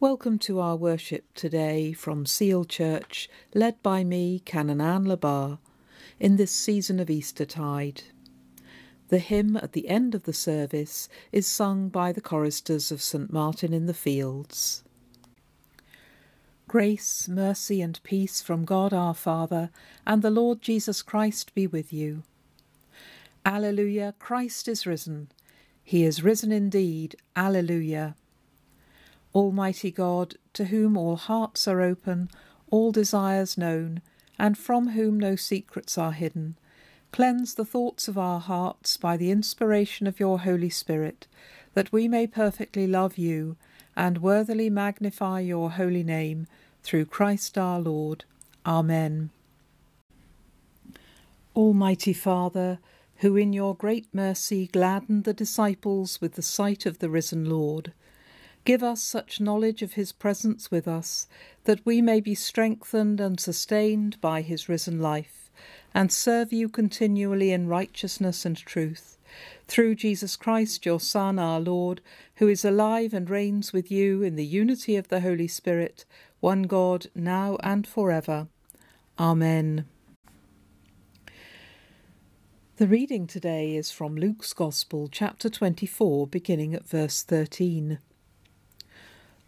Welcome to our worship today from Seal Church, led by me, Canon Anne Le Bas, in this season of Eastertide. The hymn at the end of the service is sung by the choristers of St Martin in the Fields. Grace, mercy, and peace from God our Father and the Lord Jesus Christ be with you. Alleluia, Christ is risen. He is risen indeed. Alleluia. Almighty God, to whom all hearts are open, all desires known, and from whom no secrets are hidden, cleanse the thoughts of our hearts by the inspiration of your Holy Spirit, that we may perfectly love you and worthily magnify your holy name, through Christ our Lord. Amen. Almighty Father, who in your great mercy gladdened the disciples with the sight of the risen Lord, Give us such knowledge of his presence with us that we may be strengthened and sustained by his risen life, and serve you continually in righteousness and truth. Through Jesus Christ, your Son, our Lord, who is alive and reigns with you in the unity of the Holy Spirit, one God, now and forever. Amen. The reading today is from Luke's Gospel, chapter 24, beginning at verse 13.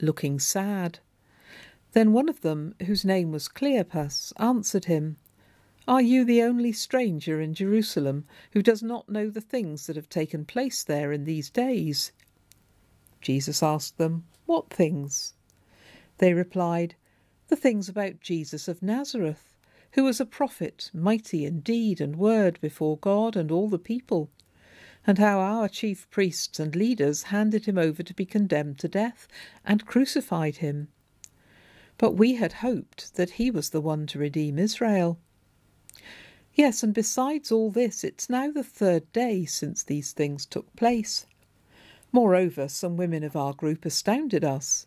looking sad. Then one of them, whose name was Cleopas, answered him, Are you the only stranger in Jerusalem who does not know the things that have taken place there in these days? Jesus asked them, What things? They replied, The things about Jesus of Nazareth, who was a prophet, mighty in deed and word before God and all the people and how our chief priests and leaders handed him over to be condemned to death and crucified him. But we had hoped that he was the one to redeem Israel. Yes, and besides all this, it's now the third day since these things took place. Moreover, some women of our group astounded us.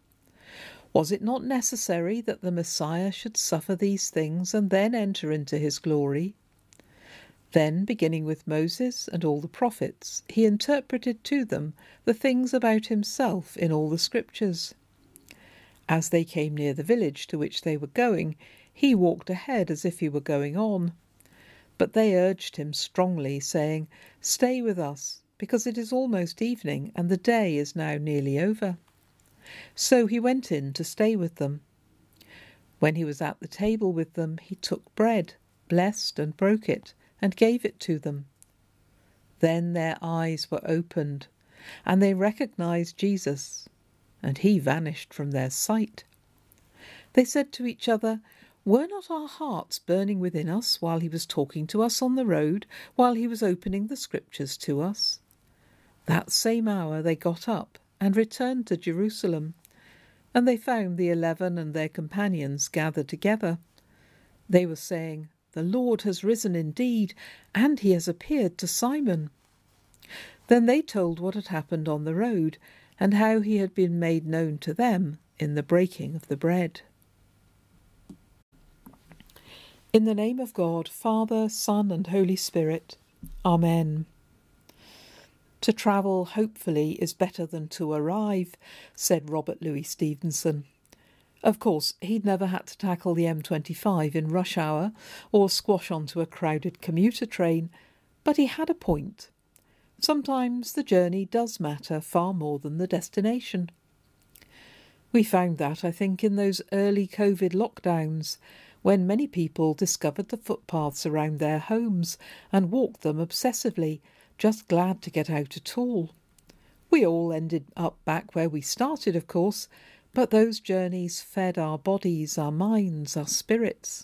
Was it not necessary that the Messiah should suffer these things and then enter into his glory? Then, beginning with Moses and all the prophets, he interpreted to them the things about himself in all the scriptures. As they came near the village to which they were going, he walked ahead as if he were going on. But they urged him strongly, saying, Stay with us, because it is almost evening, and the day is now nearly over. So he went in to stay with them. When he was at the table with them, he took bread, blessed and broke it, and gave it to them. Then their eyes were opened, and they recognized Jesus, and he vanished from their sight. They said to each other, Were not our hearts burning within us while he was talking to us on the road, while he was opening the Scriptures to us? That same hour they got up and returned to Jerusalem. And they found the eleven and their companions gathered together. They were saying, The Lord has risen indeed, and he has appeared to Simon. Then they told what had happened on the road, and how he had been made known to them in the breaking of the bread. In the name of God, Father, Son, and Holy Spirit. Amen. To travel hopefully is better than to arrive, said Robert Louis Stevenson. Of course, he'd never had to tackle the M25 in rush hour or squash onto a crowded commuter train, but he had a point. Sometimes the journey does matter far more than the destination. We found that, I think, in those early COVID lockdowns, when many people discovered the footpaths around their homes and walked them obsessively, just glad to get out at all. We all ended up back where we started, of course, but those journeys fed our bodies, our minds, our spirits.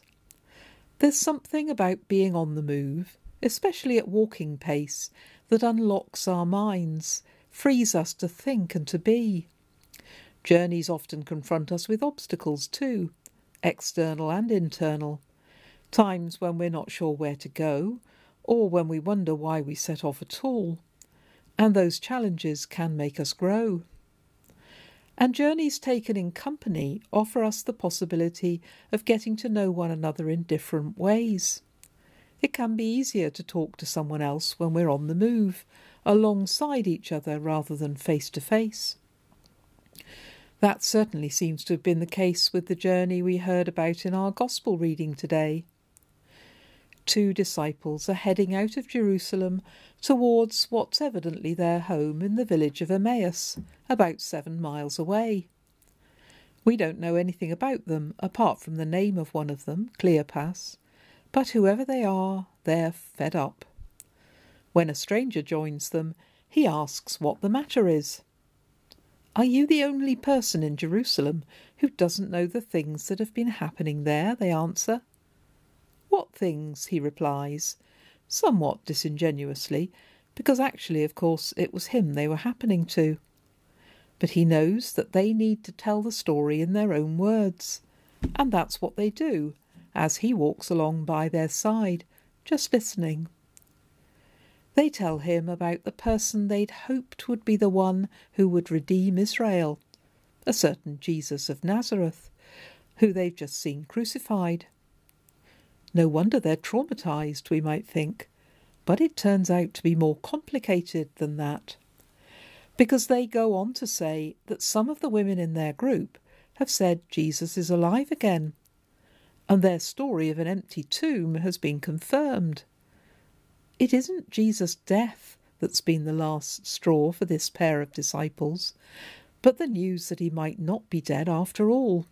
There's something about being on the move, especially at walking pace, that unlocks our minds, frees us to think and to be. Journeys often confront us with obstacles too, external and internal. Times when we're not sure where to go, or when we wonder why we set off at all. And those challenges can make us grow. And journeys taken in company offer us the possibility of getting to know one another in different ways. It can be easier to talk to someone else when we're on the move, alongside each other rather than face to face. That certainly seems to have been the case with the journey we heard about in our Gospel reading today. Two disciples are heading out of Jerusalem towards what's evidently their home in the village of Emmaus, about seven miles away. We don't know anything about them apart from the name of one of them, Cleopas, but whoever they are, they're fed up. When a stranger joins them, he asks what the matter is. Are you the only person in Jerusalem who doesn't know the things that have been happening there? They answer. What things? he replies, somewhat disingenuously, because actually, of course, it was him they were happening to. But he knows that they need to tell the story in their own words, and that's what they do as he walks along by their side, just listening. They tell him about the person they'd hoped would be the one who would redeem Israel, a certain Jesus of Nazareth, who they've just seen crucified. No wonder they're traumatized, we might think, but it turns out to be more complicated than that. Because they go on to say that some of the women in their group have said Jesus is alive again, and their story of an empty tomb has been confirmed. It isn't Jesus' death that's been the last straw for this pair of disciples, but the news that he might not be dead after all.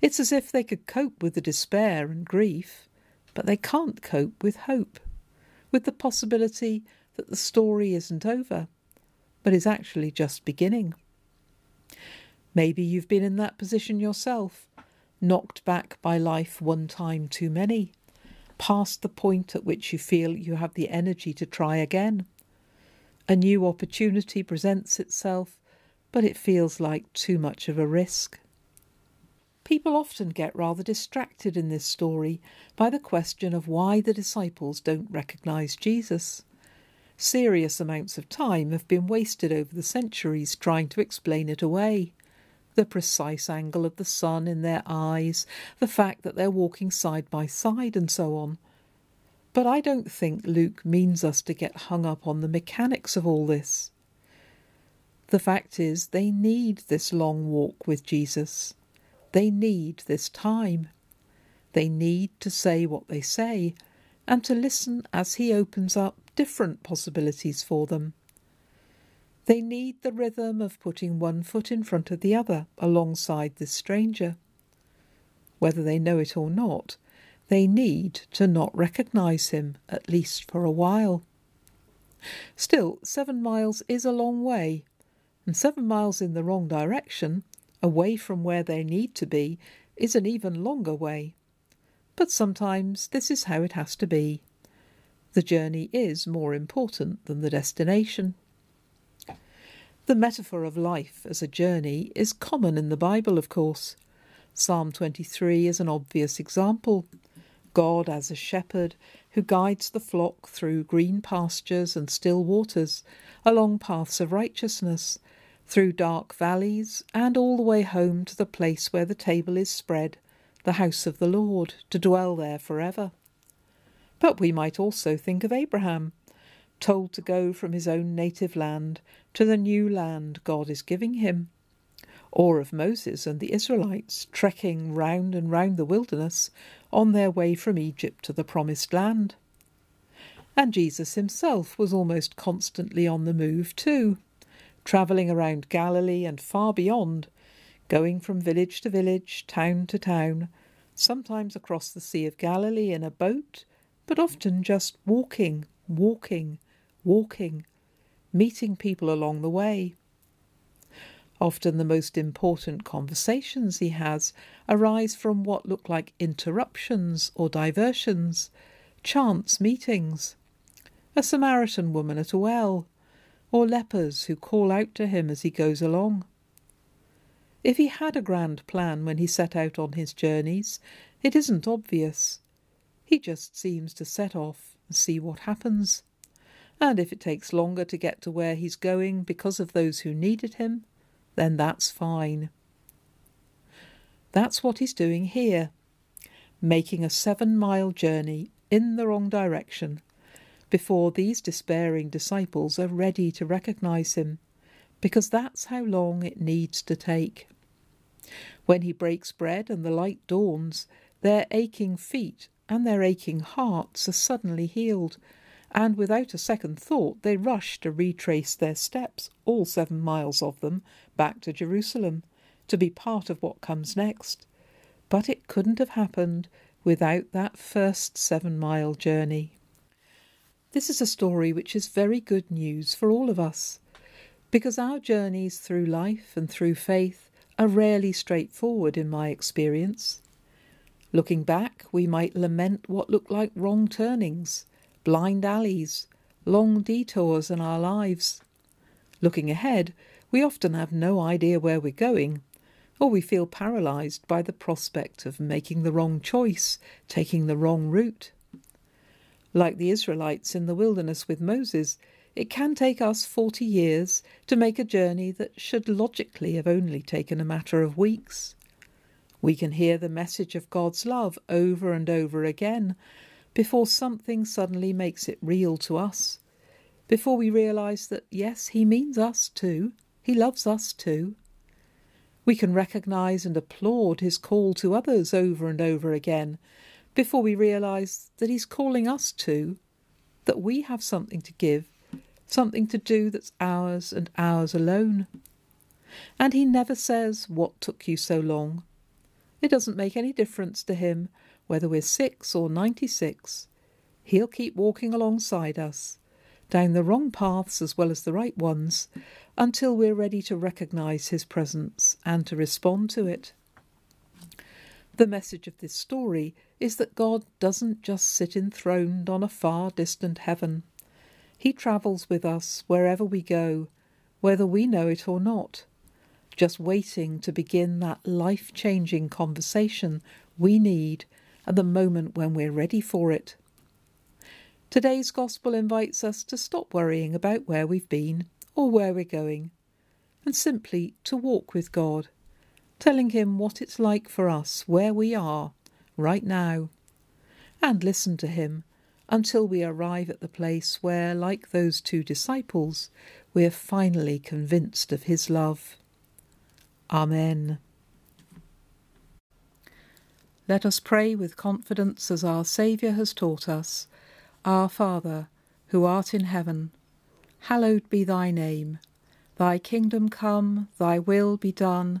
It's as if they could cope with the despair and grief, but they can't cope with hope, with the possibility that the story isn't over, but is actually just beginning. Maybe you've been in that position yourself, knocked back by life one time too many past the point at which you feel you have the energy to try again. A new opportunity presents itself, but it feels like too much of a risk. People often get rather distracted in this story by the question of why the disciples don't recognize Jesus. Serious amounts of time have been wasted over the centuries trying to explain it away the precise angle of the sun in their eyes, the fact that they're walking side by side, and so on. But I don't think Luke means us to get hung up on the mechanics of all this. The fact is, they need this long walk with Jesus. They need this time. They need to say what they say and to listen as he opens up different possibilities for them. They need the rhythm of putting one foot in front of the other alongside this stranger. Whether they know it or not, they need to not recognize him, at least for a while. Still, seven miles is a long way, and seven miles in the wrong direction, away from where they need to be, is an even longer way. But sometimes this is how it has to be. The journey is more important than the destination. The metaphor of life as a journey is common in the Bible, of course. Psalm 23 is an obvious example. God as a shepherd who guides the flock through green pastures and still waters, along paths of righteousness, through dark valleys, and all the way home to the place where the table is spread, the house of the Lord, to dwell there forever. But we might also think of Abraham, told to go from his own native land to the new land God is giving him, or of Moses and the Israelites trekking round and round the wilderness on their way from Egypt to the promised land. And Jesus himself was almost constantly on the move too, travelling around Galilee and far beyond, going from village to village, town to town, sometimes across the Sea of Galilee in a boat, but often just walking, walking, walking, meeting people along the way. Often the most important conversations he has arise from what look like interruptions or diversions, chance meetings. A Samaritan woman at a well, or lepers who call out to him as he goes along. If he had a grand plan when he set out on his journeys, it isn't obvious. He just seems to set off and see what happens. And if it takes longer to get to where he's going because of those who needed him, then that's fine. That's what he's doing here, making a seven mile journey in the wrong direction before these despairing disciples are ready to recognize him, because that's how long it needs to take. When he breaks bread and the light dawns, their aching feet and their aching hearts are suddenly healed, and without a second thought they rush to retrace their steps, all seven miles of them, back to Jerusalem, to be part of what comes next. But it couldn't have happened without that first seven mile journey. This is a story which is very good news for all of us, because our journeys through life and through faith are rarely straightforward in my experience. Looking back, we might lament what looked like wrong turnings, blind alleys, long detours in our lives. Looking ahead, we often have no idea where we're going, or we feel paralysed by the prospect of making the wrong choice, taking the wrong route. Like the Israelites in the wilderness with Moses, it can take us forty years to make a journey that should logically have only taken a matter of weeks. We can hear the message of God's love over and over again, before something suddenly makes it real to us, before we realise that, yes, He means us too, He loves us too. We can recognise and applaud His call to others over and over again, before we realise that He's calling us too, that we have something to give, something to do that's ours and ours alone. And He never says, What took you so long? It doesn't make any difference to Him whether we're six or ninety six, He'll keep walking alongside us, down the wrong paths as well as the right ones, until we're ready to recognize His presence and to respond to it. The message of this story is that God doesn't just sit enthroned on a far distant heaven. He travels with us wherever we go, whether we know it or not, just waiting to begin that life changing conversation we need at the moment when we're ready for it. Today's Gospel invites us to stop worrying about where we've been or where we're going, and simply to walk with God, telling Him what it's like for us where we are right now, and listen to Him until we arrive at the place where, like those two disciples, we're finally convinced of His love. Amen. Let us pray with confidence as our Saviour has taught us Our Father, who art in heaven, hallowed be thy name. Thy kingdom come, thy will be done,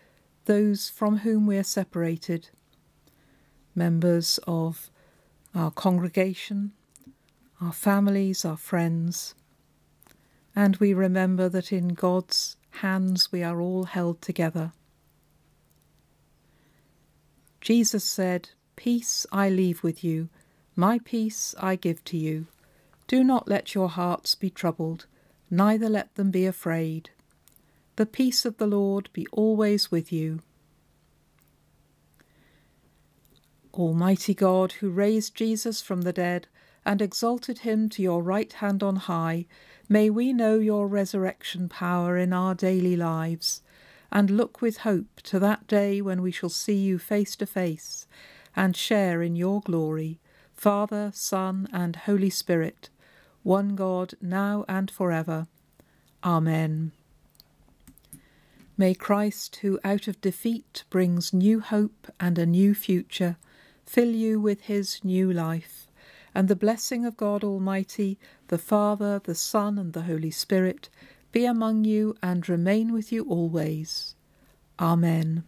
those from whom we are separated, members of our congregation, our families, our friends, and we remember that in God's hands we are all held together. Jesus said, Peace I leave with you, my peace I give to you. Do not let your hearts be troubled, neither let them be afraid. The peace of the Lord be always with you. Almighty God, who raised Jesus from the dead and exalted him to your right hand on high, may we know your resurrection power in our daily lives and look with hope to that day when we shall see you face to face and share in your glory, Father, Son, and Holy Spirit, one God, now and forever. Amen. May Christ, who out of defeat brings new hope and a new future, fill you with his new life, and the blessing of God Almighty, the Father, the Son, and the Holy Spirit be among you and remain with you always. Amen.